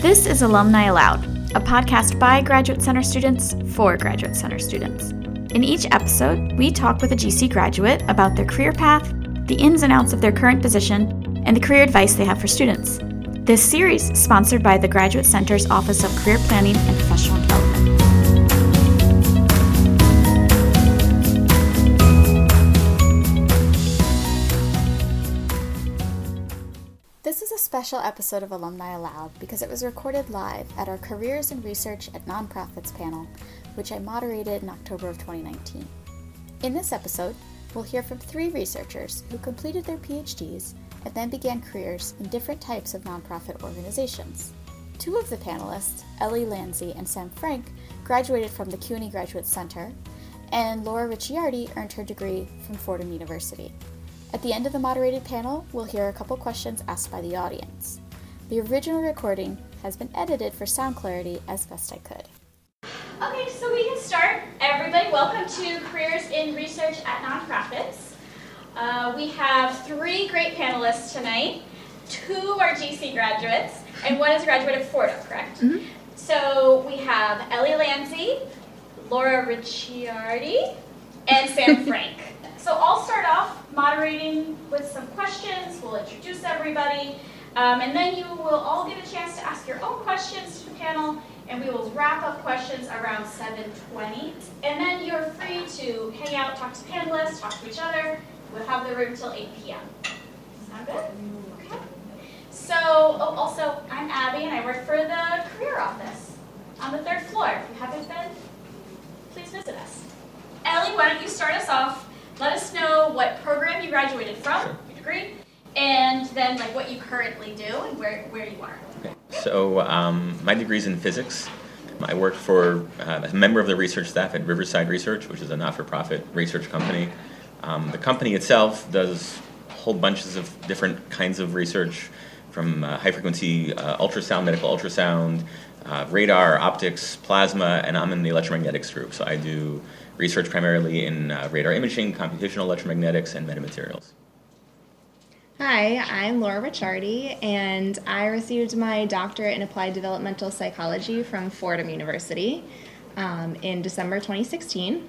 This is Alumni Aloud, a podcast by Graduate Center students for Graduate Center students. In each episode, we talk with a GC graduate about their career path, the ins and outs of their current position, and the career advice they have for students. This series is sponsored by the Graduate Center's Office of Career Planning and Professional Development. Special episode of Alumni Aloud because it was recorded live at our Careers in Research at Nonprofits panel, which I moderated in October of 2019. In this episode, we'll hear from three researchers who completed their PhDs and then began careers in different types of nonprofit organizations. Two of the panelists, Ellie Lanzi and Sam Frank, graduated from the CUNY Graduate Center, and Laura Ricciardi earned her degree from Fordham University. At the end of the moderated panel, we'll hear a couple questions asked by the audience. The original recording has been edited for sound clarity as best I could. Okay, so we can start. Everybody, welcome to Careers in Research at Nonprofits. Uh, we have three great panelists tonight. Two are GC graduates, and one is a graduate of Fordham, correct? Mhm. So we have Ellie Lanzi, Laura Ricciardi, and Sam Frank. So I'll start moderating with some questions. We'll introduce everybody, um, and then you will all get a chance to ask your own questions to the panel, and we will wrap up questions around 7:20. And then you're free to hang out, talk to panelists, talk to each other. We'll have the room till 8 p.m. Sound good? Okay. So, oh, also, I'm Abby, and I work for the career office on the third floor. If you haven't been, please visit us. Ellie, why don't you start us off? Let us know what program you graduated from, your degree, and then like what you currently do and where, where you are. Okay. So um, my degree's in physics. I work for uh, a member of the research staff at Riverside Research, which is a not-for-profit research company. Um, the company itself does whole bunches of different kinds of research, from uh, high-frequency uh, ultrasound, medical ultrasound, uh, radar, optics, plasma, and I'm in the electromagnetics group. So I do research primarily in uh, radar imaging, computational electromagnetics, and metamaterials. Hi, I'm Laura Ricciardi, and I received my doctorate in applied developmental psychology from Fordham University um, in December 2016.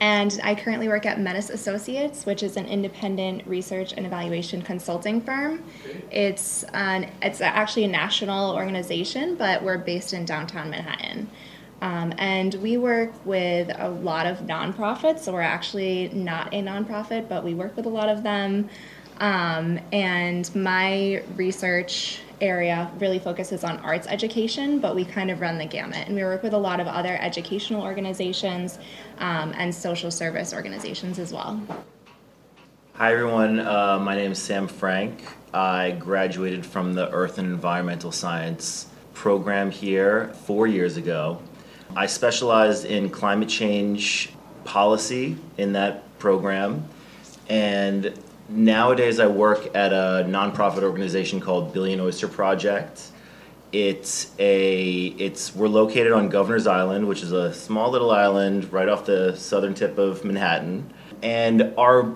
And I currently work at Metis Associates, which is an independent research and evaluation consulting firm. It's an it's actually a national organization, but we're based in downtown Manhattan. Um, and we work with a lot of nonprofits. So we're actually not a nonprofit, but we work with a lot of them. Um, and my research area really focuses on arts education, but we kind of run the gamut. And we work with a lot of other educational organizations um, and social service organizations as well. Hi everyone, uh, my name is Sam Frank. I graduated from the Earth and Environmental Science program here four years ago. I specialized in climate change policy in that program, and nowadays I work at a nonprofit organization called Billion Oyster Project. It's a it's we're located on Governor's Island, which is a small little island right off the southern tip of Manhattan, and our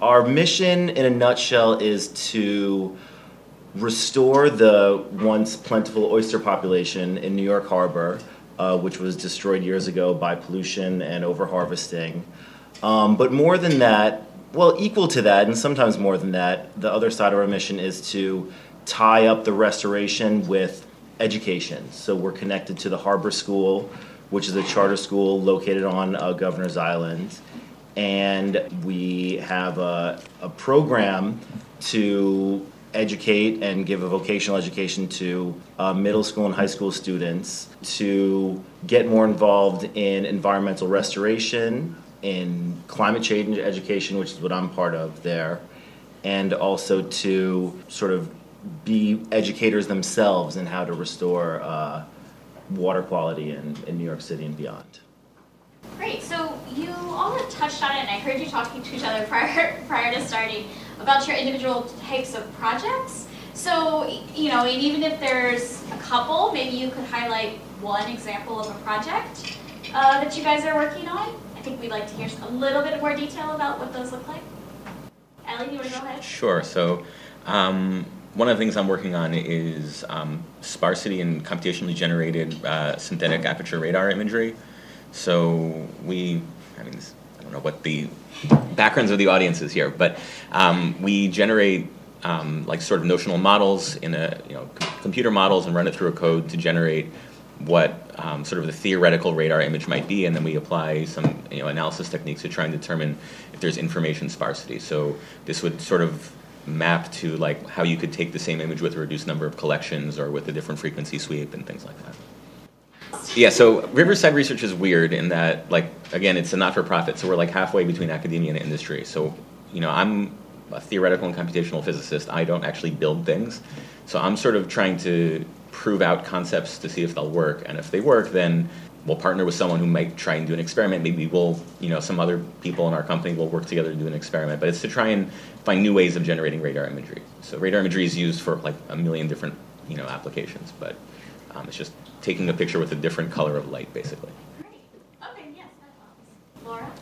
our mission in a nutshell is to restore the once plentiful oyster population in New York Harbor, uh, which was destroyed years ago by pollution and overharvesting. Um, but more than that, well, equal to that, and sometimes more than that, the other side of our mission is to tie up the restoration with education. So we're connected to the Harbor School, which is a charter school located on uh, Governor's Island. And we have a, a program to educate and give a vocational education to uh, middle school and high school students to get more involved in environmental restoration, in climate change education, which is what I'm part of there, and also to sort of be educators themselves in how to restore uh, water quality in, in New York City and beyond. Great. So you all have touched on it, and I heard you talking to each other prior prior to starting about your individual types of projects. So you know, and even if there's a couple, maybe you could highlight one example of a project uh, that you guys are working on. I think we'd like to hear a little bit more detail about what those look like. Ellie, you want to go ahead? Sure. So, um, one of the things I'm working on is um, sparsity and computationally generated uh, synthetic aperture radar imagery. So we, I mean, I don't know what the backgrounds of the audience is here, but um, we generate um, like sort of notional models in a you know computer models and run it through a code to generate what um, sort of the theoretical radar image might be, and then we apply some you know analysis techniques to try and determine if there's information sparsity. So this would sort of map to like how you could take the same image with a reduced number of collections or with a different frequency sweep and things like that. Yeah, so Riverside Research is weird in that, like, again, it's a not-for-profit, so we're like halfway between academia and industry. So, you know, I'm a theoretical and computational physicist. I don't actually build things, so I'm sort of trying to prove out concepts to see if they'll work, and if they work, then we'll partner with someone who might try and do an experiment. Maybe we'll, you know, some other people in our company will work together to do an experiment. But it's to try and find new ways of generating radar imagery. So radar imagery is used for like a million different, you know, applications, but um, it's just taking a picture with a different color of light, basically. Great. Okay, yes, that helps. Laura?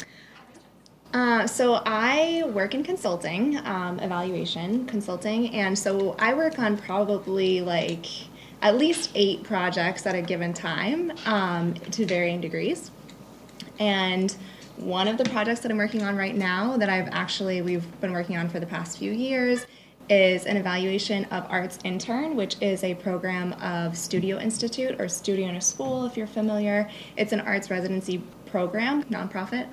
Uh, so I work in consulting, um, evaluation consulting, and so I work on probably like at least eight projects at a given time um, to varying degrees. And one of the projects that I'm working on right now that I've actually we've been working on for the past few years is an evaluation of Arts Intern, which is a program of Studio Institute or Studio in a School, if you're familiar. It's an arts residency program, nonprofit.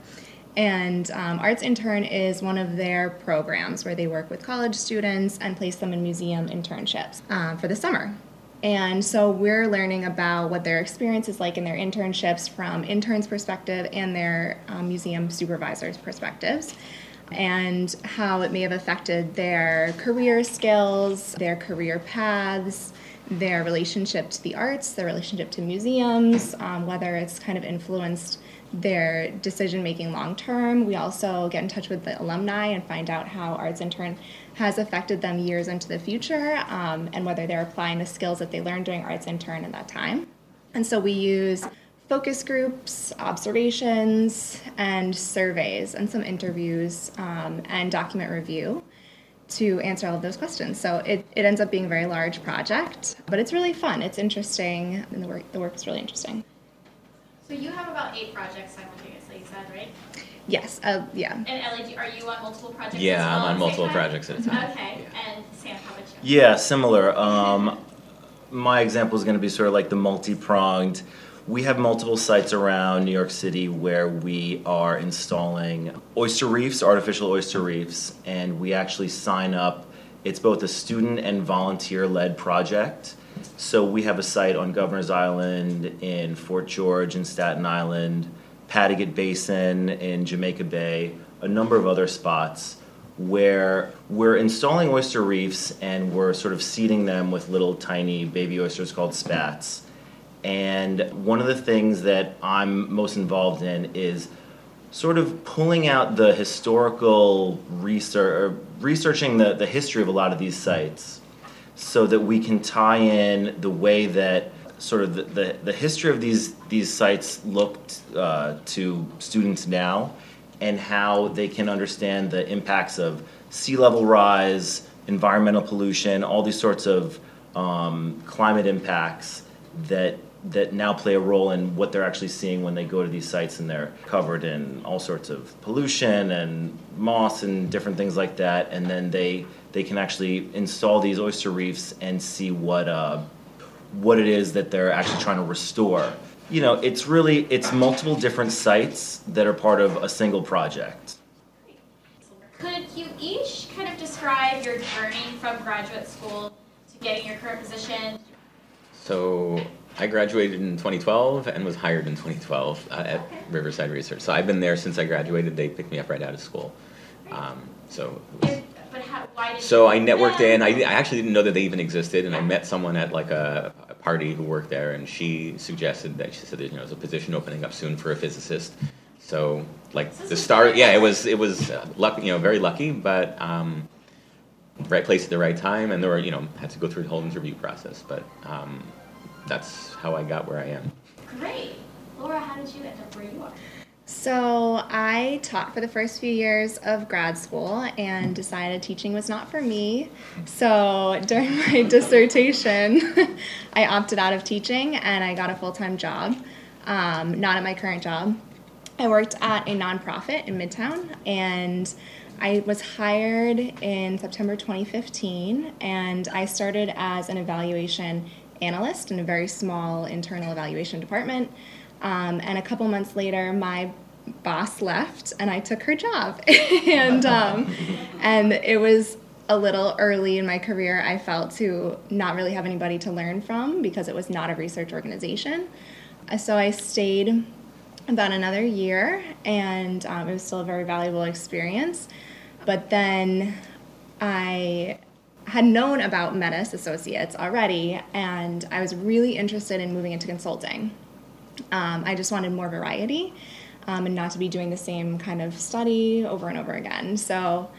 And um, Arts Intern is one of their programs where they work with college students and place them in museum internships uh, for the summer. And so we're learning about what their experience is like in their internships from interns' perspective and their um, museum supervisors' perspectives, and how it may have affected their career skills, their career paths, their relationship to the arts, their relationship to museums, um, whether it's kind of influenced their decision making long term. We also get in touch with the alumni and find out how Arts Intern has affected them years into the future um, and whether they're applying the skills that they learned during Arts Intern in that time. And so we use focus groups, observations, and surveys, and some interviews um, and document review to answer all of those questions. So it, it ends up being a very large project, but it's really fun. It's interesting, and the work, the work is really interesting. So you have about eight projects simultaneously, you said, right? Yes, uh, yeah. And Ellie, are you on multiple projects as Yeah, well I'm on multiple time? projects at a time. Okay, Yeah. and Sam, how about you? Yeah, similar. Um, my example is going to be sort of like the multi pronged. We have multiple sites around New York City where we are installing oyster reefs, artificial oyster reefs, and we actually sign up. It's both a student and volunteer led project. So we have a site on Governor's Island, in Fort George, in Staten Island, Paerdegat Basin, in Jamaica Bay, a number of other spots where we're installing oyster reefs and we're sort of seeding them with little tiny baby oysters called spats. And one of the things that I'm most involved in is sort of pulling out the historical research, researching the, the history of a lot of these sites so that we can tie in the way that sort of the, the, the history of these, these sites looked uh, to students now and how they can understand the impacts of sea level rise, environmental pollution, all these sorts of um, climate impacts that that now play a role in what they're actually seeing when they go to these sites and they're covered in all sorts of pollution and moss and different things like that. And then they they can actually install these oyster reefs and see what uh, what it is that they're actually trying to restore. You know it's really it's multiple different sites that are part of a single project. Could you each kind of describe your journey from graduate school to getting your current position? So I graduated in 2012 and was hired in 2012 uh, at Okay. Riverside Research. So I've been there since I graduated. They picked me up right out of school. Um, so it was, And- But how, why did so I networked in. I, I actually didn't know that they even existed, and I met someone at like a, a party who worked there, and she suggested that she said there's you know there's a position opening up soon for a physicist. So like This the start, yeah, it was it was uh, lucky, you know, very lucky, but um, right place at the right time, and there were you know had to go through the whole interview process, but um, that's how I got where I am. Great. Laura, how did you end up where you are? So I taught for the first few years of grad school and decided teaching was not for me. So during my dissertation, I opted out of teaching and I got a full time job, um, not at my current job. I worked at a nonprofit in Midtown and I was hired in September 2015 and I started as an evaluation analyst in a very small internal evaluation department. Um, and a couple months later, my boss left, and I took her job. and um, and it was a little early in my career. I felt to not really have anybody to learn from because it was not a research organization. Uh, so I stayed about another year, and um, it was still a very valuable experience. But then I had known about Metis Associates already, and I was really interested in moving into consulting. Um, I just wanted more variety um, and not to be doing the same kind of study over and over again. So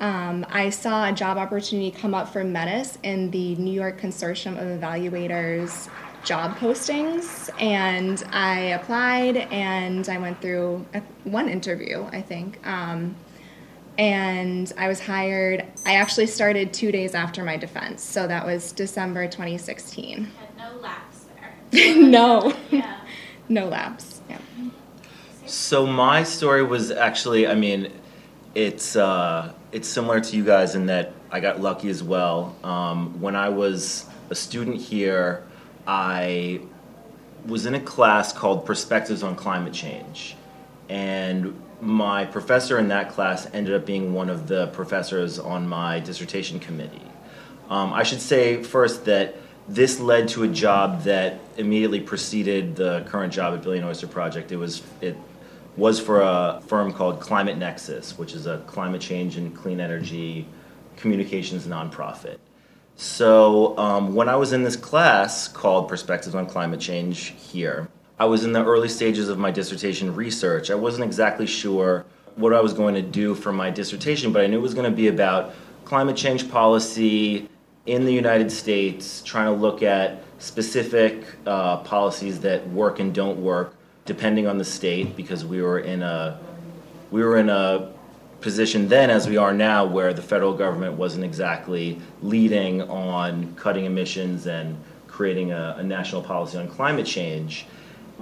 um, I saw a job opportunity come up for Metis in the New York Consortium of Evaluators job postings and I applied and I went through a, one interview, I think. Um, and I was hired. I actually started two days after my defense, so that was December 2016. Had no lapse there. no, Yeah. no lapse. Yeah. So my story was actually, I mean, it's uh, it's similar to you guys in that I got lucky as well. Um, when I was a student here, I was in a class called Perspectives on Climate Change, and my professor in that class ended up being one of the professors on my dissertation committee. Um, I should say first that this led to a job that immediately preceded the current job at Billion Oyster Project. It was it was for a firm called Climate Nexus, which is a climate change and clean energy communications nonprofit. So um, when I was in this class called Perspectives on Climate Change here, I was in the early stages of my dissertation research. I wasn't exactly sure what I was going to do for my dissertation, but I knew it was going to be about climate change policy in the United States, trying to look at specific uh, policies that work and don't work depending on the state, because we were in a we were in a position then as we are now where the federal government wasn't exactly leading on cutting emissions and creating a, a national policy on climate change.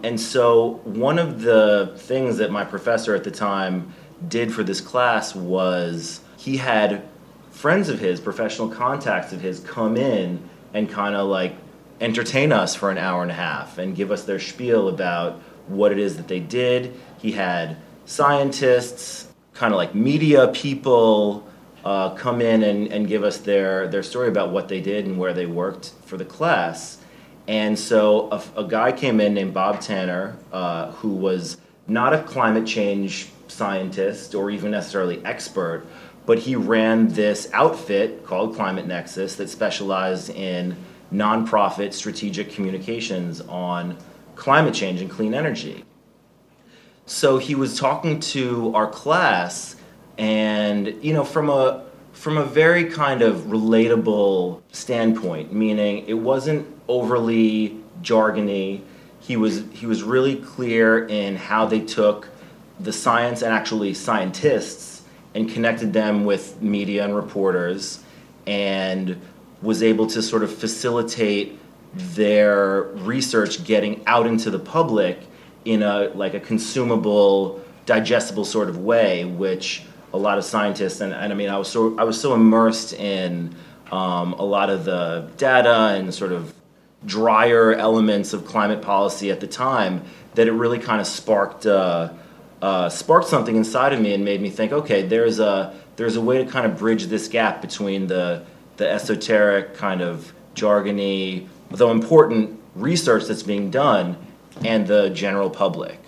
And so, one of the things that my professor at the time did for this class was he had friends of his, professional contacts of his, come in and kind of like entertain us for an hour and a half and give us their spiel about what it is that they did. He had scientists, kind of like media people, uh, come in and, and give us their, their story about what they did and where they worked for the class. And so a, a guy came in named Bob Tanner, uh, who was not a climate change scientist or even necessarily expert, but he ran this outfit called Climate Nexus that specialized in nonprofit strategic communications on climate change and clean energy. So he was talking to our class, and you know, from a from a very kind of relatable standpoint, meaning it wasn't overly jargony. He was he was really clear in how they took the science and actually scientists and connected them with media and reporters and was able to sort of facilitate their research getting out into the public in a like a consumable digestible sort of way which a lot of scientists and, and I mean I was so I was so immersed in um, a lot of the data and sort of drier elements of climate policy at the time that it really kind of sparked uh, uh, sparked something inside of me and made me think okay there's a there's a way to kind of bridge this gap between the the esoteric kind of jargony though important research that's being done and the general public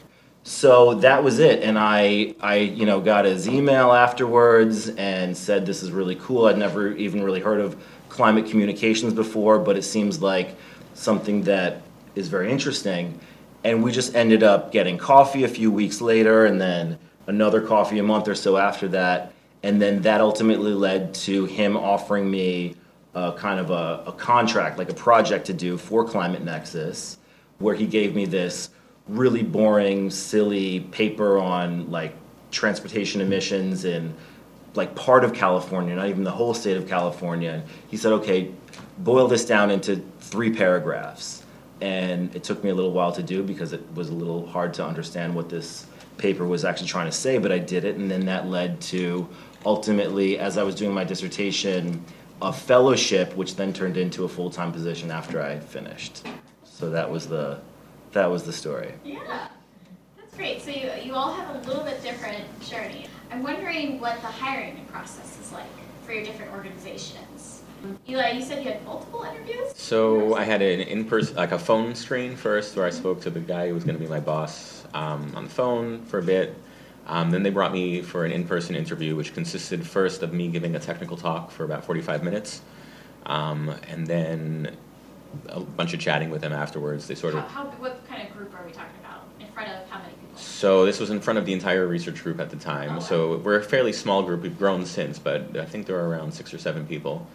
so that was it and i i you know got his email afterwards and said this is really cool. I'd never even really heard of climate communications before but it seems like something that is very interesting. And we just ended up getting coffee a few weeks later and then another coffee a month or so after that. And then that ultimately led to him offering me a kind of a, a contract like a project to do for climate nexus where he gave me this really boring, silly paper on like transportation emissions in like part of California, not even the whole state of California. And he said, okay, boil this down into three paragraphs. And it took me a little while to do because it was a little hard to understand what this paper was actually trying to say, but I did it. And then that led to ultimately, as I was doing my dissertation, a fellowship, which then turned into a full time position after I finished. So that was the that was the story. Yeah, that's great. So you, you all have a little bit different journey. I'm wondering what the hiring process is like for your different organizations. Ellie, you said you had multiple interviews? So I had an in-person, like a phone screen first, where I spoke to the guy who was going to be my boss um, on the phone for a bit. Um, then they brought me for an in-person interview, which consisted first of me giving a technical talk for about 45 minutes, um, and then a bunch of chatting with them afterwards. They sort How, of how, what kind of group are we talking about? In front of how many people? So this was in front of the entire research group at the time. Oh, wow. So we're a fairly small group. We've grown since, but I think there are around six or seven people.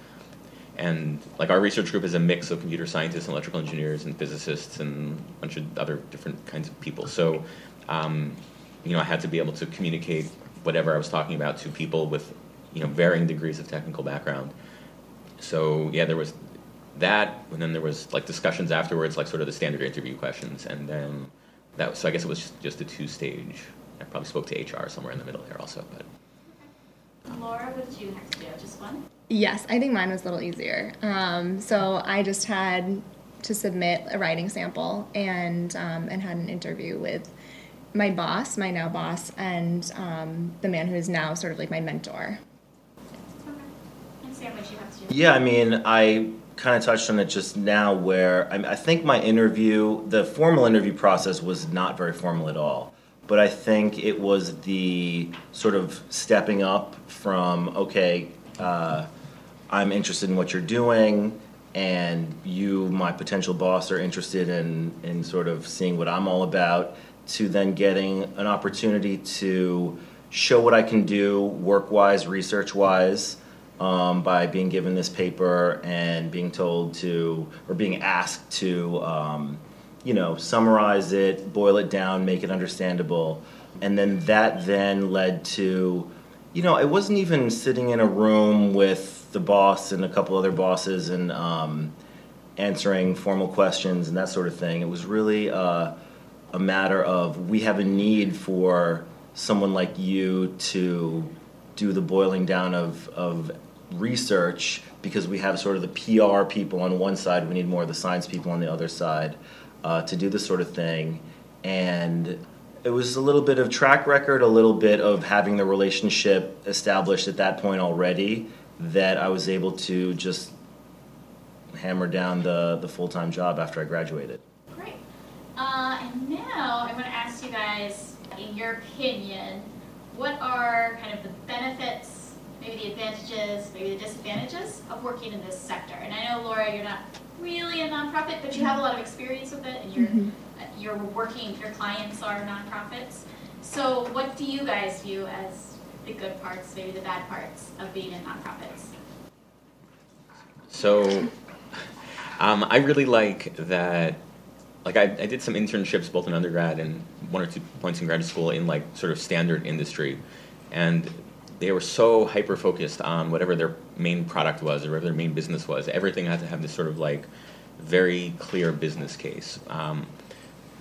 And like our research group is a mix of computer scientists and electrical engineers and physicists and a bunch of other different kinds of people. So, um, you know, I had to be able to communicate whatever I was talking about to people with, you know, varying degrees of technical background. So yeah, there was that, and then there was like discussions afterwards, like sort of the standard interview questions, and then that. So I guess it was just, just a two-stage. I probably spoke to HR somewhere in the middle there also, but Laura, what did you have to do? Just one? Yes, I think mine was a little easier. Um, so I just had to submit a writing sample and um, and had an interview with my boss, my now boss, and um, the man who is now sort of like my mentor. Okay. And Sam, what you have to do? Yeah, I mean, I kind of touched on it just now where I, I think my interview, the formal interview process was not very formal at all. But I think it was the sort of stepping up from, okay, uh, I'm interested in what you're doing, and you, my potential boss, are interested in, in sort of seeing what I'm all about, to then getting an opportunity to show what I can do work wise, research wise, um, by being given this paper and being told to, or being asked to, um, you know, summarize it, boil it down, make it understandable. And then that then led to, you know, I wasn't even sitting in a room with the boss and a couple other bosses and um, answering formal questions and that sort of thing. It was really uh, a matter of we have a need for someone like you to do the boiling down of, of research because we have sort of the PR people on one side, we need more of the science people on the other side uh, to do this sort of thing. And it was a little bit of track record, a little bit of having the relationship established at that point already that I was able to just hammer down the, the full time job after I graduated. Great. Uh, and now I'm going to ask you guys, in your opinion, what are kind of the benefits, maybe the advantages, maybe the disadvantages of working in this sector? And I know, Laura, you're not really a nonprofit, but you have a lot of experience with it, and you're you're working. Your clients are nonprofits. So, what do you guys view as the good parts, maybe the bad parts of being in nonprofits? So, um, I really like that. Like I, I did some internships both in undergrad and one or two points in graduate school in like sort of standard industry, and they were so hyper focused on whatever their main product was or whatever their main business was. Everything had to have this sort of like very clear business case. Um,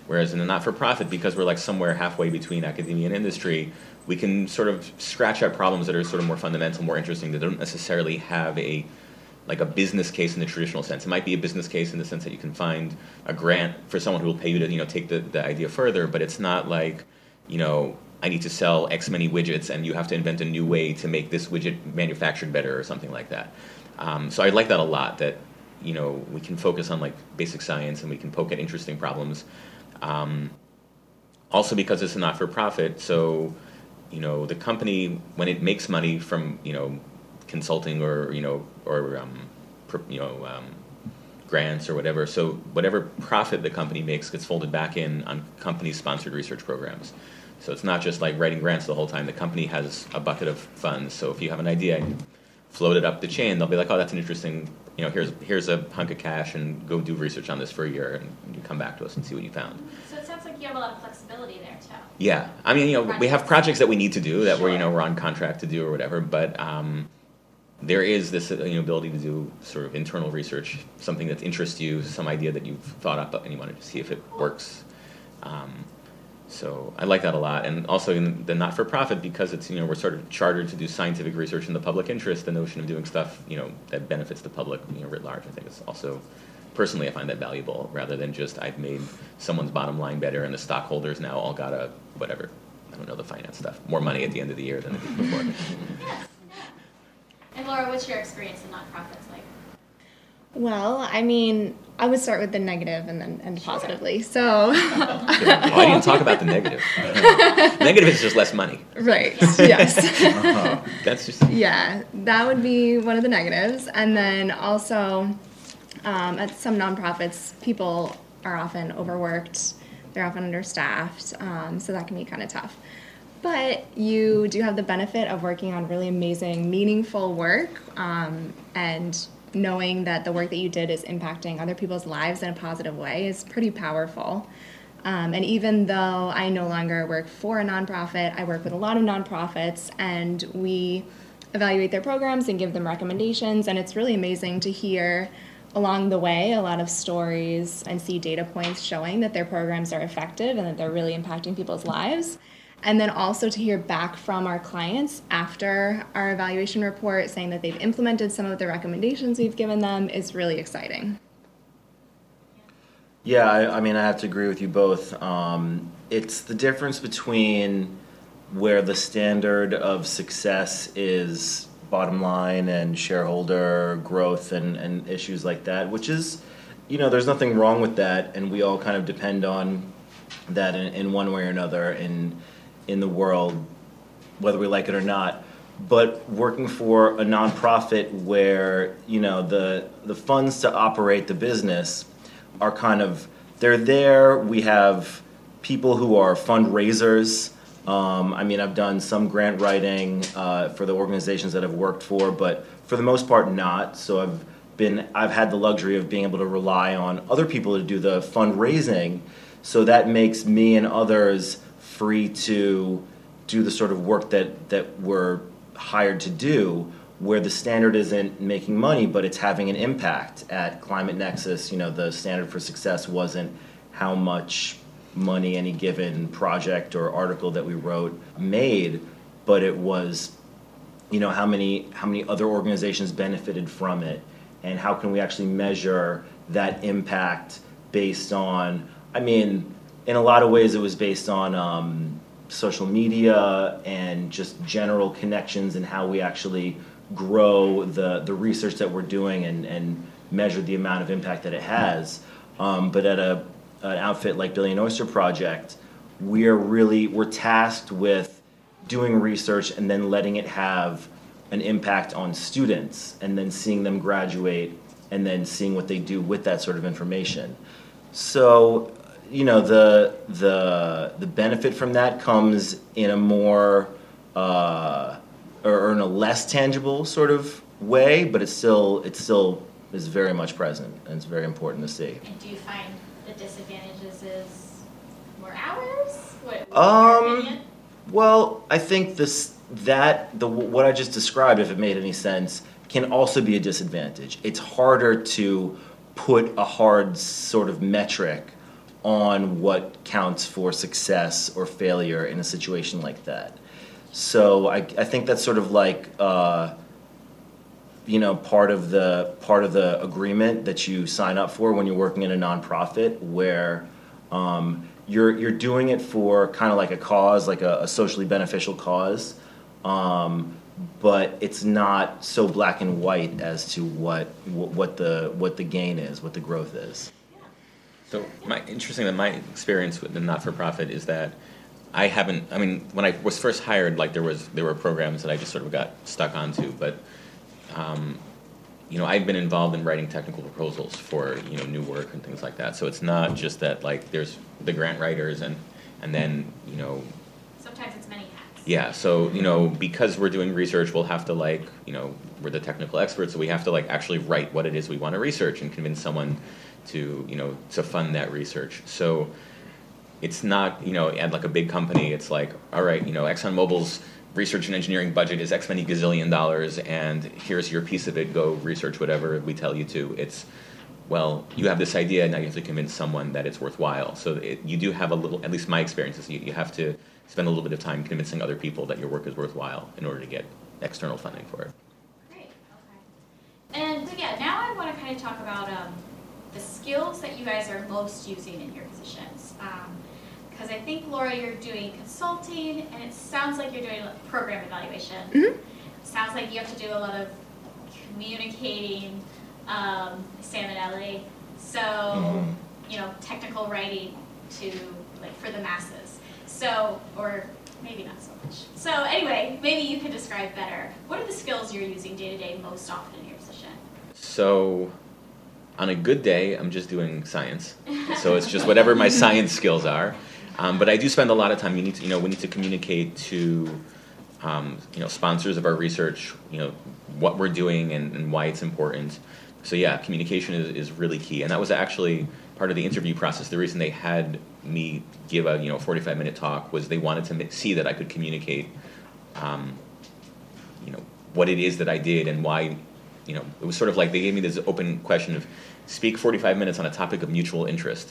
whereas in a not for profit, because we're like somewhere halfway between academia and industry, we can sort of scratch out problems that are sort of more fundamental, more interesting, that don't necessarily have a like a business case in the traditional sense. It might be a business case in the sense that you can find a grant for someone who will pay you to you know take the, the idea further, but it's not like you know I need to sell X many widgets and you have to invent a new way to make this widget manufactured better or something like that. Um, so I like that a lot. That you know we can focus on like basic science and we can poke at interesting problems. Um, also because it's a not for profit, so you know the company when it makes money from you know consulting or you know or um, you know um, grants or whatever. So whatever profit the company makes gets folded back in on company sponsored research programs. So it's not just like writing grants the whole time. The company has a bucket of funds. So if you have an idea and float it up the chain, they'll be like, "Oh, that's an interesting. You know, here's here's a hunk of cash and go do research on this for a year, and you come back to us and see what you found." So it sounds like you have a lot of flexibility there too. Yeah, I mean, you know, we have Projects. projects that we need to do that we're you know we're on contract to do or whatever, but um, there is this uh, you know ability to do sort of internal research, something that interests you, some idea that you've thought up and you want to see if it works. Um, so I like that a lot, and also in the not-for-profit because it's you know we're sort of chartered to do scientific research in the public interest. The notion of doing stuff you know that benefits the public you know writ large, I think is also personally I find that valuable rather than just I've made someone's bottom line better and the stockholders now all got a whatever I don't know the finance stuff more money at the end of the year than before. Yes. And Laura, what's your experience in nonprofits like? Well, I mean, I would start with the negative and then end positively. So, why I didn't talk about the negative. negative is just less money. right, yes. That's just Yeah, that would be one of the negatives. And then also, um, at some nonprofits, people are often overworked, they're often understaffed, um, so that can be kind of tough. But you do have the benefit of working on really amazing, meaningful work um, and knowing that the work that you did is impacting other people's lives in a positive way is pretty powerful. Um, and even though I no longer work for a nonprofit, I work with a lot of nonprofits, and we evaluate their programs and give them recommendations. And it's really amazing to hear along the way a lot of stories and see data points showing that their programs are effective and that they're really impacting people's lives. And then also to hear back from our clients after our evaluation report saying that they've implemented some of the recommendations we've given them is really exciting. Yeah, I, I mean, I have to agree with you both. Um, it's the difference between where the standard of success is bottom line and shareholder growth and, and issues like that, which is, you know, there's nothing wrong with that, and we all kind of depend on that in, in one way or another in in the world, whether we like it or not. But working for a nonprofit where you know the the funds to operate the business are kind of they're there. We have people who are fundraisers. Um, I mean, I've done some grant writing uh, for the organizations that I've worked for, but for the most part, not. So I've been I've had the luxury of being able to rely on other people to do the fundraising. So that makes me and others free to do the sort of work that that we're hired to do where the standard isn't making money but it's having an impact. At climate nexus you know the standard for success wasn't how much money any given project or article that we wrote made but it was you know how many how many other organizations benefited from it and how can we actually measure that impact based on i mean in a lot of ways it was based on um, social media and just general connections and how we actually grow the, the research that we're doing and, and measure the amount of impact that it has. Um, but at a, an outfit like billion oyster project we're really we're tasked with doing research and then letting it have an impact on students and then seeing them graduate and then seeing what they do with that sort of information. So you know the the the benefit from that comes in a more uh, or, in a less tangible sort of way but it's still it still is very much present and it's very important to see And do you find the disadvantages is more hours? What, Um. Well, I think this that the what I just described, if it made any sense, can also be a disadvantage. It's harder to put a hard sort of metric on what counts for success or failure in a situation like that. So I, I think that's sort of like uh, you know part of the part of the agreement that you sign up for when you're working in a nonprofit where um, you're you're doing it for kind of like a cause like a, a socially beneficial cause um, but it's not so black and white as to what what the what the gain is what the growth is So my interesting that my experience with the not-for-profit is that I haven't. I mean, when I was first hired, like there was there were programs that I just sort of got stuck onto, but um, you know, I've been involved in writing technical proposals for you know new work and things like that. So it's not just that like there's the grant writers and and then you know Sometimes it's many hats. yeah, so you know, because we're doing research, we'll have to like, you know, we're the technical experts, so we have to like actually write what it is we want to research and convince someone to, you know, to fund that research. So it's not you know at like a big company. It's like all right, you know ExxonMobil's research and engineering budget is X many gazillion dollars, and here's your piece of it. Go research whatever we tell you to. It's well, you have this idea, and now you have to convince someone that it's worthwhile. So it, you do have a little, at least my experience is you, you have to spend a little bit of time convincing other people that your work is worthwhile in order to get external funding for it. Great, okay. And so yeah, now I want to kind of talk about um, the skills that you guys are most using in your positions. Because um, I think, Laura, you're doing consulting, and it sounds like you're doing program evaluation. Mm-hmm. Sounds like you have to do a lot of communicating um, Sam and Ellie. So, Mhm. you know, technical writing to like for the masses. So, or maybe not so much. So, anyway, maybe you could describe better. What are the skills you're using day to day most often in your position? So, on a good day, I'm just doing science. So it's just whatever my science skills are. Um, but I do spend a lot of time. You need to, you know, we need to communicate to, um, you know, sponsors of our research. You know, what we're doing and, and why it's important. So yeah, communication is, is really key, and that was actually part of the interview process. The reason they had me give a you know 45 minute talk was they wanted to see that I could communicate, um, you know, what it is that I did and why. You know, it was sort of like they gave me this open question of speak 45 minutes on a topic of mutual interest,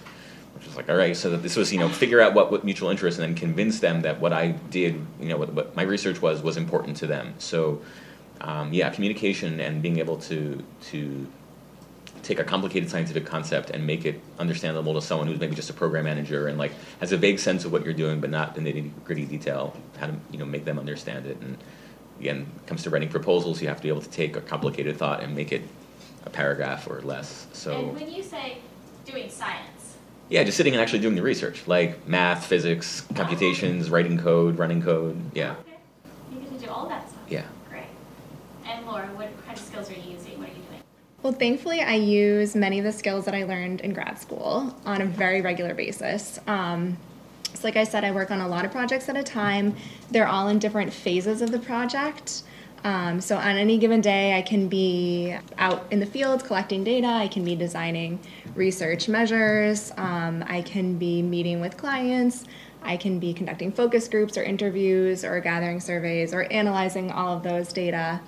which was like, all right, so that this was, you know, figure out what, what mutual interest and then convince them that what I did, you know, what, what my research was, was important to them. So, um, yeah, communication and being able to, to take a complicated scientific concept and make it understandable to someone who's maybe just a program manager and like has a vague sense of what you're doing but not the gritty detail how to you know make them understand it and again comes to writing proposals you have to be able to take a complicated thought and make it a paragraph or less so And when you say doing science, yeah just sitting and actually doing the research like math physics computations writing code running code yeah okay, you get to do all that stuff. yeah Great. And Laura, what kind of skills are you using? What are you doing? Well, thankfully, I use many of the skills that I learned in grad school on a very regular basis. Um, so, like I said, I work on a lot of projects at a time. They're all in different phases of the project. Um, so, on any given day, I can be out in the field collecting data, I can be designing research measures, um, I can be meeting with clients, I can be conducting focus groups or interviews or gathering surveys or analyzing all of those data.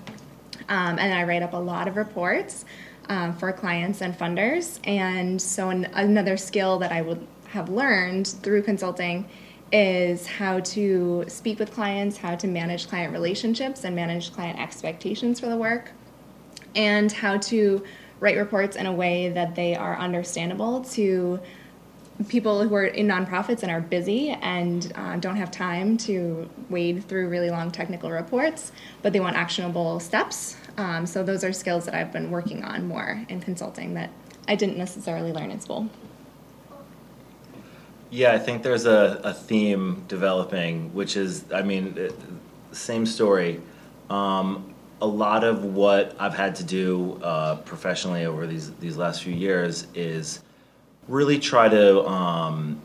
Um, and I write up a lot of reports um, for clients and funders. And so, an, another skill that I would have learned through consulting is how to speak with clients, how to manage client relationships and manage client expectations for the work, and how to write reports in a way that they are understandable to people who are in nonprofits and are busy and uh, don't have time to wade through really long technical reports, but they want actionable steps. Um, so those are skills that I've been working on more in consulting that I didn't necessarily learn in school. Yeah, I think there's a, a theme developing, which is, I mean, same story. Um, a lot of what I've had to do uh, professionally over these these last few years is really try to um,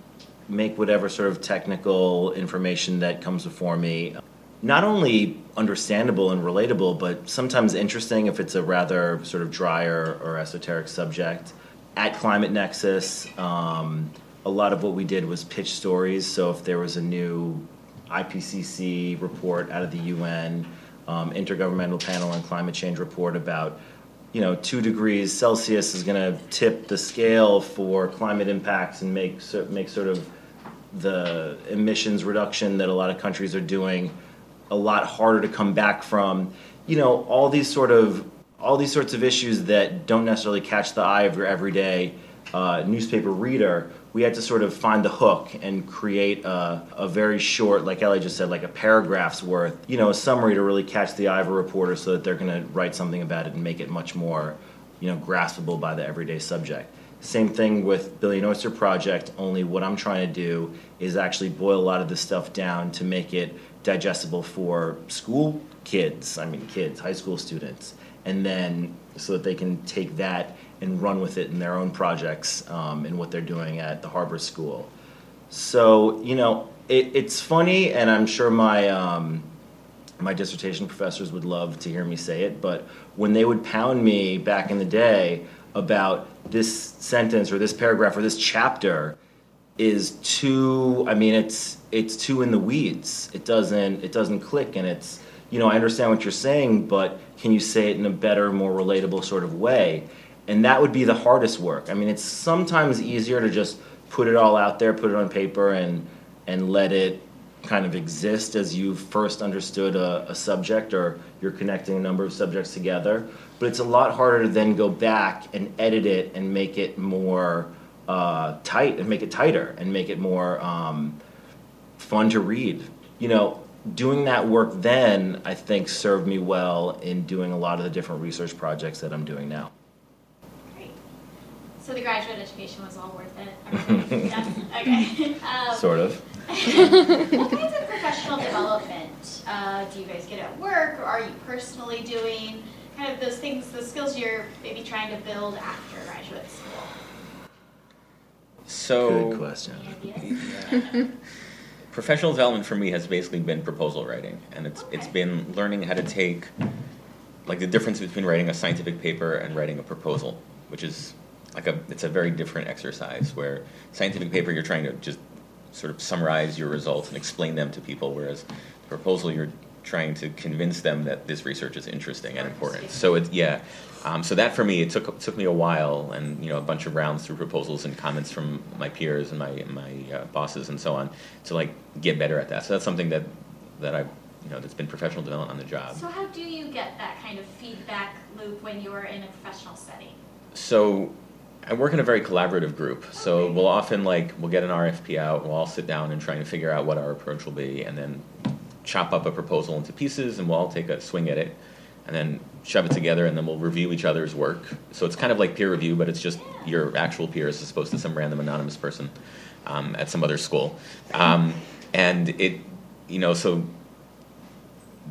make whatever sort of technical information that comes before me not only understandable and relatable, but sometimes interesting if it's a rather sort of drier or esoteric subject. At Climate Nexus, um, a lot of what we did was pitch stories. So if there was a new IPCC report out of the UN, um, Intergovernmental Panel on Climate Change report about, you know, two degrees Celsius is going to tip the scale for climate impacts and make make sort of the emissions reduction that a lot of countries are doing a lot harder to come back from. You know, all these sort of all these sorts of issues that don't necessarily catch the eye of your everyday uh, newspaper reader. We had to sort of find the hook and create a, a very short, like Ellie just said, like a paragraph's worth, you know, a summary to really catch the eye of a reporter so that they're going to write something about it and make it much more, you know, graspable by the everyday subject. Same thing with Billion Oyster Project, only what I'm trying to do is actually boil a lot of this stuff down to make it digestible for school kids, I mean kids, high school students, and then so that they can take that and run with it in their own projects um, and what they're doing at the Harbor School. So, you know, it, it's funny, and I'm sure my um, my dissertation professors would love to hear me say it, but when they would pound me back in the day about this sentence or this paragraph or this chapter, is too i mean it's it's too in the weeds it doesn't it doesn't click and it's you know i understand what you're saying but can you say it in a better more relatable sort of way? And that would be the hardest work. I mean it's sometimes easier to just put it all out there put it on paper and and let it kind of exist as you first understood a, a subject or you're connecting a number of subjects together. But it's a lot harder to then go back and edit it and make it more uh, tight and make it tighter and make it more um, fun to read. You know, doing that work then, I think, served me well in doing a lot of the different research projects that I'm doing now. Great. So the graduate education was all worth it? yes? Okay. Um, Sort of. what kinds of professional development uh, do you guys get at work or are you personally doing? Kind of those things, the skills you're maybe trying to build after graduate school. So Good question. Any ideas? professional development for me has basically been proposal writing, and it's it's Okay. been learning how to take like the difference between writing a scientific paper and writing a proposal, which is like a it's a very different exercise. Where scientific paper you're trying to just sort of summarize your results and explain them to people, whereas the proposal you're trying to convince them that this research is interesting and important. So it's yeah. Um, so that for me, it took took me a while, and you know, a bunch of rounds through proposals and comments from my peers and my my uh, bosses and so on to like get better at that. So that's something that that I you know that's been professional development on the job. So how do you get that kind of feedback loop when you're in a professional setting? So I work in a very collaborative group. So we'll often like we'll get an RFP out, we'll all sit down and try and figure out what our approach will be, and then chop up a proposal into pieces, and we'll all take a swing at it, and then shove it together, and then we'll review each other's work. So it's kind of like peer review, but it's just your actual peers as opposed to some random anonymous person um, at some other school, um, and it, you know, so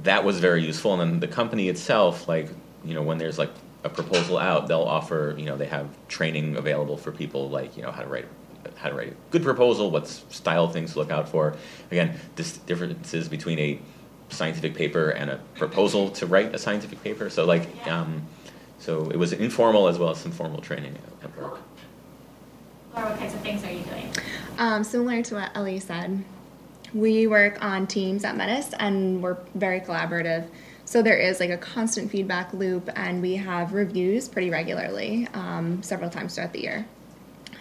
that was very useful. And then the company itself, like, you know, when there's like a proposal out, they'll offer, you know, they have training available for people, like, you know, how to write how to write a good proposal, what style things to look out for. Again, this differences between a scientific paper and a proposal to write a scientific paper. So like, um, so it was informal as well as some formal training at work. Laura, what kinds of things are you doing? Um, similar to what Ellie said, we work on teams at Metis and we're very collaborative. So there is like a constant feedback loop, and we have reviews pretty regularly, um, several times throughout the year.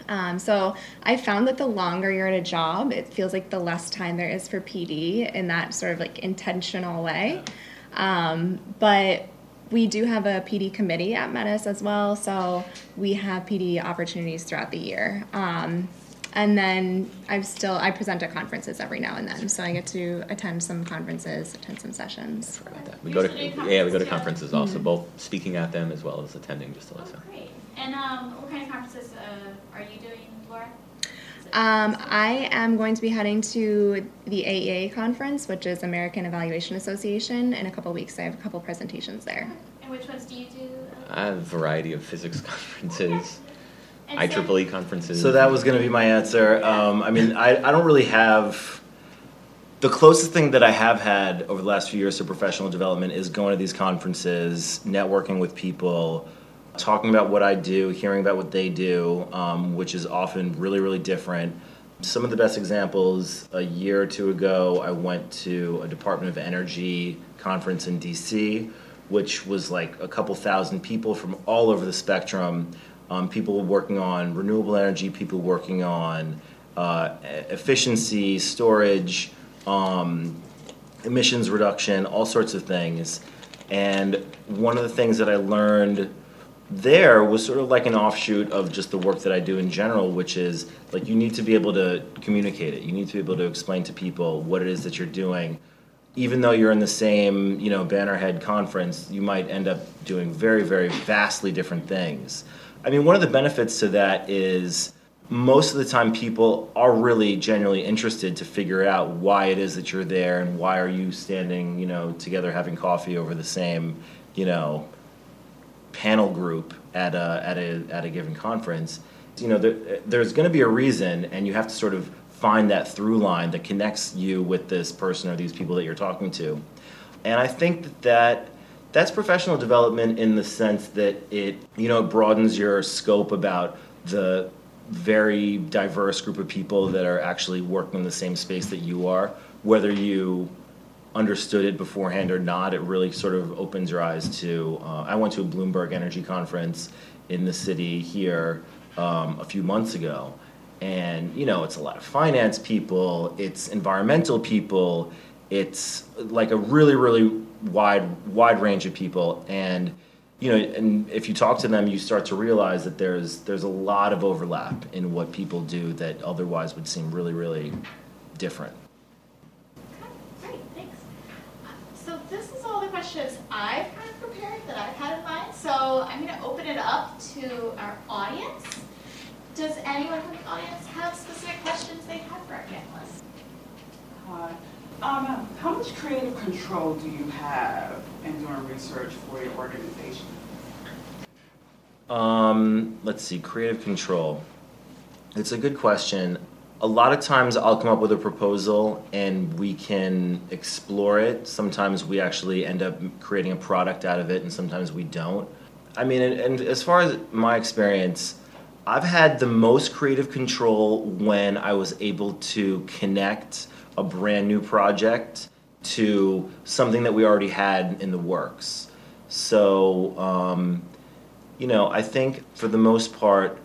Um, so I found that the longer you're at a job, it feels like the less time there is for PD in that sort of like intentional way. Um, but we do have a PD committee at Metis as well, so we have PD opportunities throughout the year. Um, and then I've still I present at conferences every now and then, so I get to attend some conferences, attend some sessions. About that. We go to used to do yeah, we go to conferences, conferences also, both speaking at them as well as attending just to Oh, listen. great. And um, what kind of conferences uh, are you doing, Laura? Um, I am going to be heading to the AEA conference, which is American Evaluation Association, in a couple weeks. I have a couple presentations there. And which ones do you do? I have a variety of physics conferences, And Sam? IEEE conferences. So that was going to be my answer. Um, I mean, I, I don't really have. The closest thing that I have had over the last few years to professional development is going to these conferences, networking with people, talking about what I do, hearing about what they do, um, which is often really, really different. Some of the best examples a year or two ago, I went to a Department of Energy conference in DC, which was like a couple thousand people from all over the spectrum. Um, people working on renewable energy, people working on uh, efficiency, storage, um, emissions reduction, all sorts of things. And one of the things that I learned there was sort of like an offshoot of just the work that I do in general, which is like you need to be able to communicate it. You need to be able to explain to people what it is that you're doing. Even though you're in the same, you know, Bannerhead conference, you might end up doing very, very vastly different things. I mean, one of the benefits to that is most of the time people are really genuinely interested to figure out why it is that you're there and why are you standing, you know, together having coffee over the same, you know, panel group at a, at a, at a given conference, you know, there, there's going to be a reason, and you have to sort of find that through line that connects you with this person or these people that you're talking to. And I think that, that that's professional development in the sense that it, you know, broadens your scope about the very diverse group of people that are actually working in the same space that you are, whether you understood it beforehand or not, it really sort of opens your eyes to. Uh, I went to a Bloomberg Energy conference in the city here um, a few months ago, and you know it's a lot of finance people, it's environmental people, it's like a really really wide wide range of people, and you know, and if you talk to them, you start to realize that there's there's a lot of overlap in what people do that otherwise would seem really really different. Great, thanks. So this is all the questions I've kind of prepared that I've had in mind. So I'm going to open it up to our audience. Does anyone from the audience have specific questions they have for our panelists? Hi. Um, how much creative control do you have in doing research for your organization? Um, let's see, creative control. It's a good question. A lot of times I'll come up with a proposal and we can explore it. Sometimes we actually end up creating a product out of it, and sometimes we don't. I mean, and, and as far as my experience, I've had the most creative control when I was able to connect a brand new project to something that we already had in the works. So, um, you know, I think for the most part,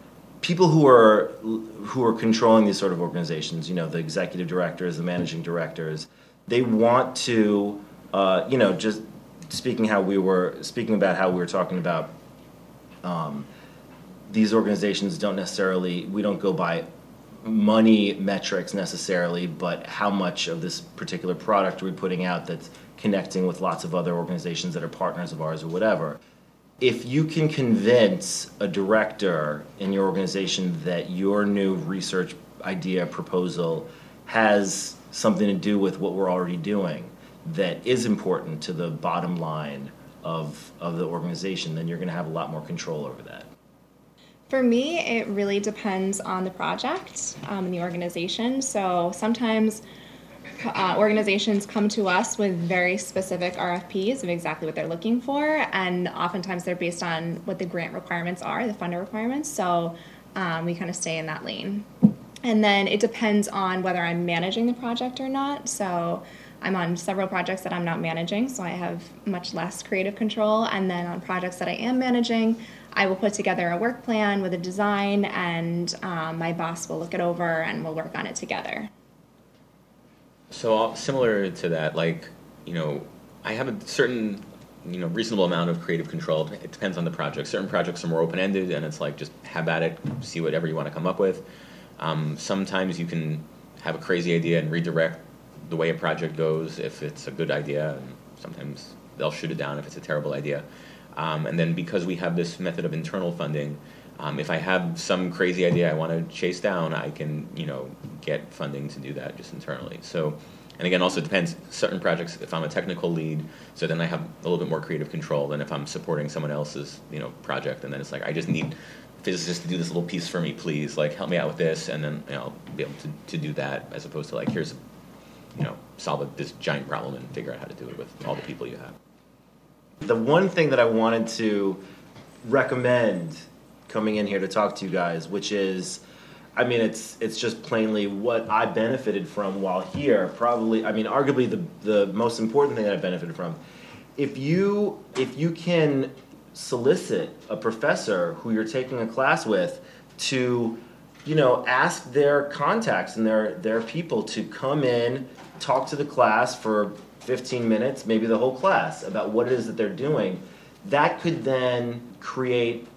people who are who are controlling these sort of organizations, you know, the executive directors, the managing directors, they want to, uh, you know, just speaking how we were speaking about how we were talking about. Um, these organizations don't necessarily we don't go by money metrics necessarily, but how much of this particular product are we putting out that's connecting with lots of other organizations that are partners of ours or whatever if you can convince a director in your organization that your new research idea proposal has something to do with what we're already doing that is important to the bottom line of, of the organization, then you're going to have a lot more control over that. For me, it really depends on the project um, and the organization. So sometimes uh, organizations come to us with very specific RFPs of exactly what they're looking for, and oftentimes they're based on what the grant requirements are, the funder requirements. So um, we kind of stay in that lane. And then it depends on whether I'm managing the project or not. So I'm on several projects that I'm not managing, so I have much less creative control. And then on projects that I am managing, I will put together a work plan with a design, and um, my boss will look it over and we'll work on it together. So uh, similar to that, like you know, I have a certain you know reasonable amount of creative control. It depends on the project. Certain projects are more open ended, and it's like just have at it, see whatever you want to come up with. Um, sometimes you can have a crazy idea and redirect the way a project goes if it's a good idea, and sometimes they'll shoot it down if it's a terrible idea. Um, and then because we have this method of internal funding, um, if I have some crazy idea I want to chase down, I can, you know, get funding to do that just internally. So, and again, also depends. Certain projects, if I'm a technical lead, so then I have a little bit more creative control than if I'm supporting someone else's, you know, project. And then it's like I just need physicists to do this little piece for me, please. Like help me out with this, and then you know, I'll be able to, to do that as opposed to like here's, you know, solve this giant problem and figure out how to do it with all the people you have. The one thing that I wanted to recommend coming in here to talk to you guys, which is, I mean, it's it's just plainly what I benefited from while here. Probably, I mean, arguably the the most important thing that I benefited from. If you if you can solicit a professor who you're taking a class with to you know ask their contacts and their their people to come in talk to the class for 15 minutes maybe the whole class about what it is that they're doing that could then create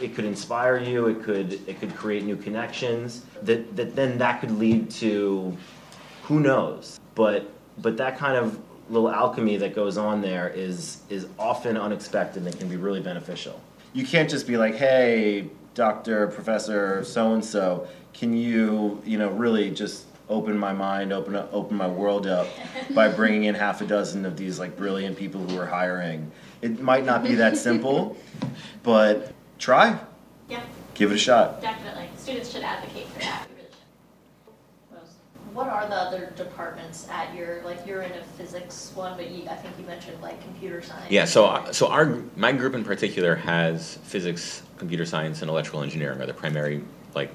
it could inspire you it could it could create new connections that that then that could lead to who knows? But but that kind of little alchemy that goes on there is is often unexpected and can be really beneficial. You can't just be like hey doctor professor so and so can you you know really just open my mind open up, open my world up by bringing in half a dozen of these like brilliant people who are hiring? It might not be that simple but try. Yeah. Give it a shot. Definitely. Students should advocate for that. We really should. What are the other departments at your, like, you're in a physics one, but you, I think you mentioned like computer science. Yeah, so so our my group in particular has physics, computer science, and electrical engineering are the primary like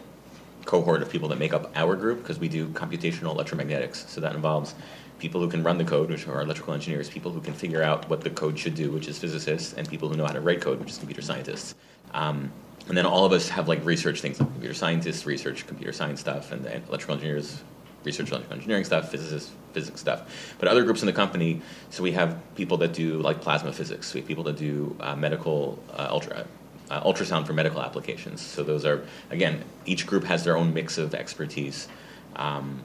cohort of people that make up our group because we do computational electromagnetics. So that involves people who can run the code, which are electrical engineers, people who can figure out what the code should do, which is physicists, and people who know how to write code, which is computer scientists. Um, and then all of us have like research things like computer scientists research computer science stuff, and electrical engineers research electrical engineering stuff, physicists physics stuff. But other groups in the company, so we have people that do like plasma physics, we have people that do uh, medical uh, ultra. Uh, ultrasound for medical applications. So those are again, each group has their own mix of expertise. Um,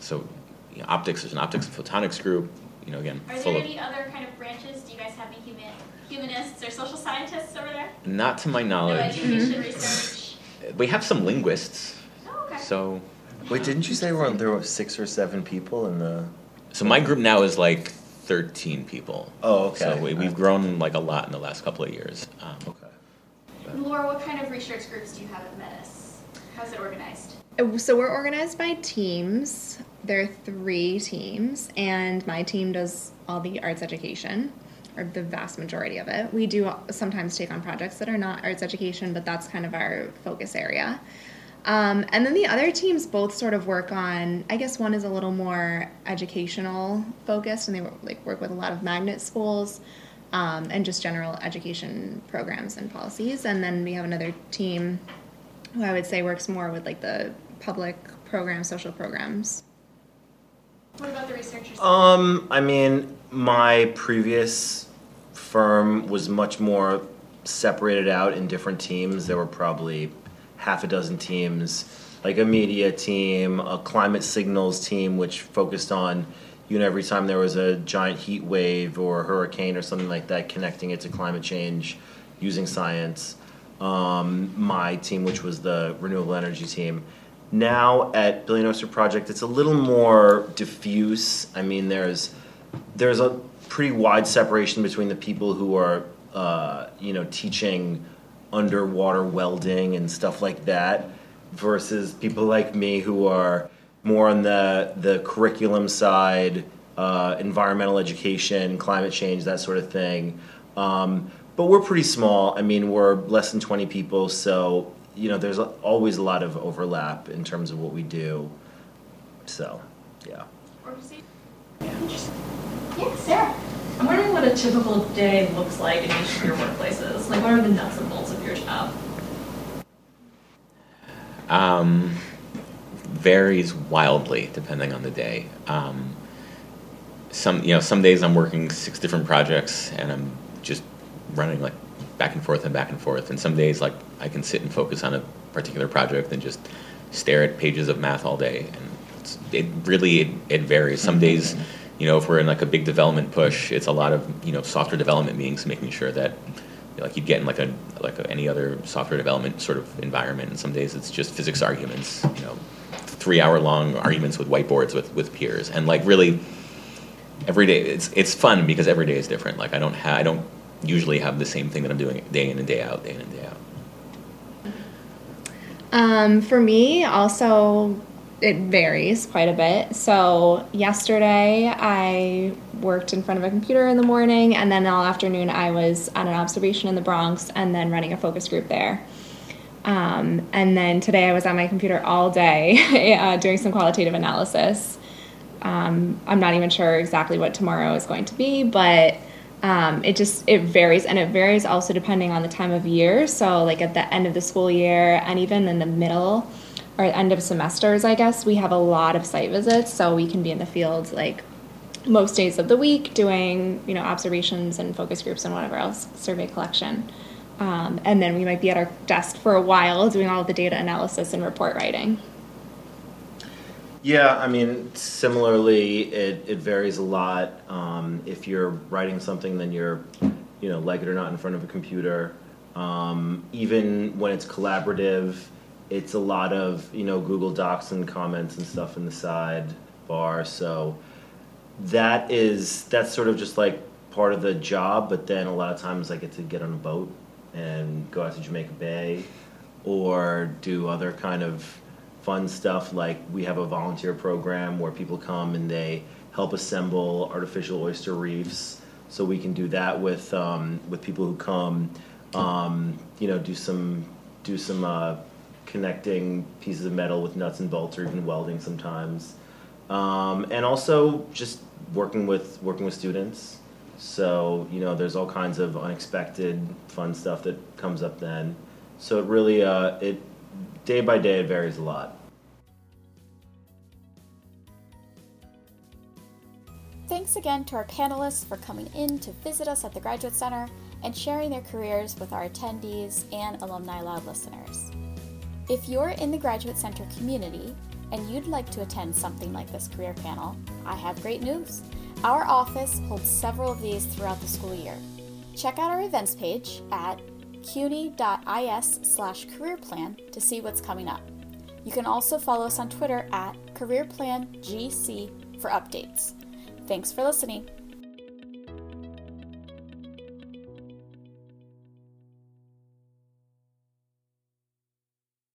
so you know, optics, there's an optics and photonics group. You know, again, Are full there of any other kind of branches? Do you guys have any human, humanists or social scientists over there? not to my No knowledge. education research? We have some linguists. Oh, okay. So Wait, didn't you say we're, there were six or seven people in the? so my group now is like 13 people. Oh, okay. So we, we've grown like a lot in the last couple of years. Um, Okay. Laura, what kind of research groups do you have at Metis? How's it organized? Uh, So we're organized by teams. There are three teams, and my team does all the arts education, or the vast majority of it. We do sometimes take on projects that are not arts education, but that's kind of our focus area. Um, and then the other teams both sort of work on. I guess one is a little more educational focused, and they work, like work with a lot of magnet schools um, and just general education programs and policies. And then we have another team who I would say works more with like the public programs, social programs. What about the researchers? Um, I mean, my previous firm was much more separated out in different teams. There were probably half a dozen teams, like a media team, a climate signals team, which focused on, you know, every time there was a giant heat wave or a hurricane or something like that, connecting it to climate change using science. Um, my team, which was the renewable energy team. Now at Billion Oyster Project, it's a little more diffuse. I mean, there's there's a pretty wide separation between the people who are, uh, you know, teaching underwater welding and stuff like that, versus people like me who are more on the the curriculum side, uh, environmental education, climate change, that sort of thing. Um, but we're pretty small. I mean, we're less than 20 people, so you know, there's always a lot of overlap in terms of what we do. So, yeah. Organization? Yeah, Sarah. I'm wondering what a typical day looks like in each of your workplaces. Like, what are the nuts and bolts of your job? Um, varies wildly depending on the day. Um, some you know some days I'm working six different projects and I'm just running like back and forth and back and forth. And some days like I can sit and focus on a particular project and just stare at pages of math all day. And it's, it really it, it varies. Some days, mm-hmm. you know, if we're in like a big development push, it's a lot of you know software development meetings, making sure that like you'd get in like a like a, any other software development sort of environment. And some days it's just physics arguments, you know, three hour long arguments with whiteboards with with peers, and like really every day it's it's fun because every day is different. Like I don't ha- I don't usually have the same thing that I'm doing day in and day out, day in and day out. Um, for me, also, it varies quite a bit. So, yesterday I worked in front of a computer in the morning, and then all afternoon I was on an observation in the Bronx and then running a focus group there. Um, and then today I was on my computer all day uh, doing some qualitative analysis. Um, I'm not even sure exactly what tomorrow is going to be, but um, it just it varies, and it varies also depending on the time of year. So, like at the end of the school year, and even in the middle or end of semesters, I guess we have a lot of site visits, so we can be in the field like most days of the week doing you know observations and focus groups and whatever else survey collection. Um, and then we might be at our desk for a while doing all the data analysis and report writing. Yeah, I mean, similarly, it, it varies a lot. Um, if you're writing something, then you're, you know, like it or not, in front of a computer. Um, even when it's collaborative, it's a lot of, you know, Google Docs and comments and stuff in the side bar. So that is, that's sort of just like part of the job. But then a lot of times I get to get on a boat and go out to Jamaica Bay or do other kind of fun stuff like we have a volunteer program where people come and they help assemble artificial oyster reefs so we can do that with um, with people who come um, you know do some do some uh, connecting pieces of metal with nuts and bolts or even welding sometimes. Um, and also just working with working with students. So you know, there's all kinds of unexpected fun stuff that comes up then. So it really uh, it day by day it varies a lot. Thanks again to our panelists for coming in to visit us at the Graduate Center and sharing their careers with our attendees and Alumni Loud listeners. If you're in the Graduate Center community and you'd like to attend something like this career panel, I have great news. Our office holds several of these throughout the school year. Check out our events page at cuny.is slash career plan to see what's coming up. You can also follow us on Twitter at careerplangc for updates. Thanks for listening.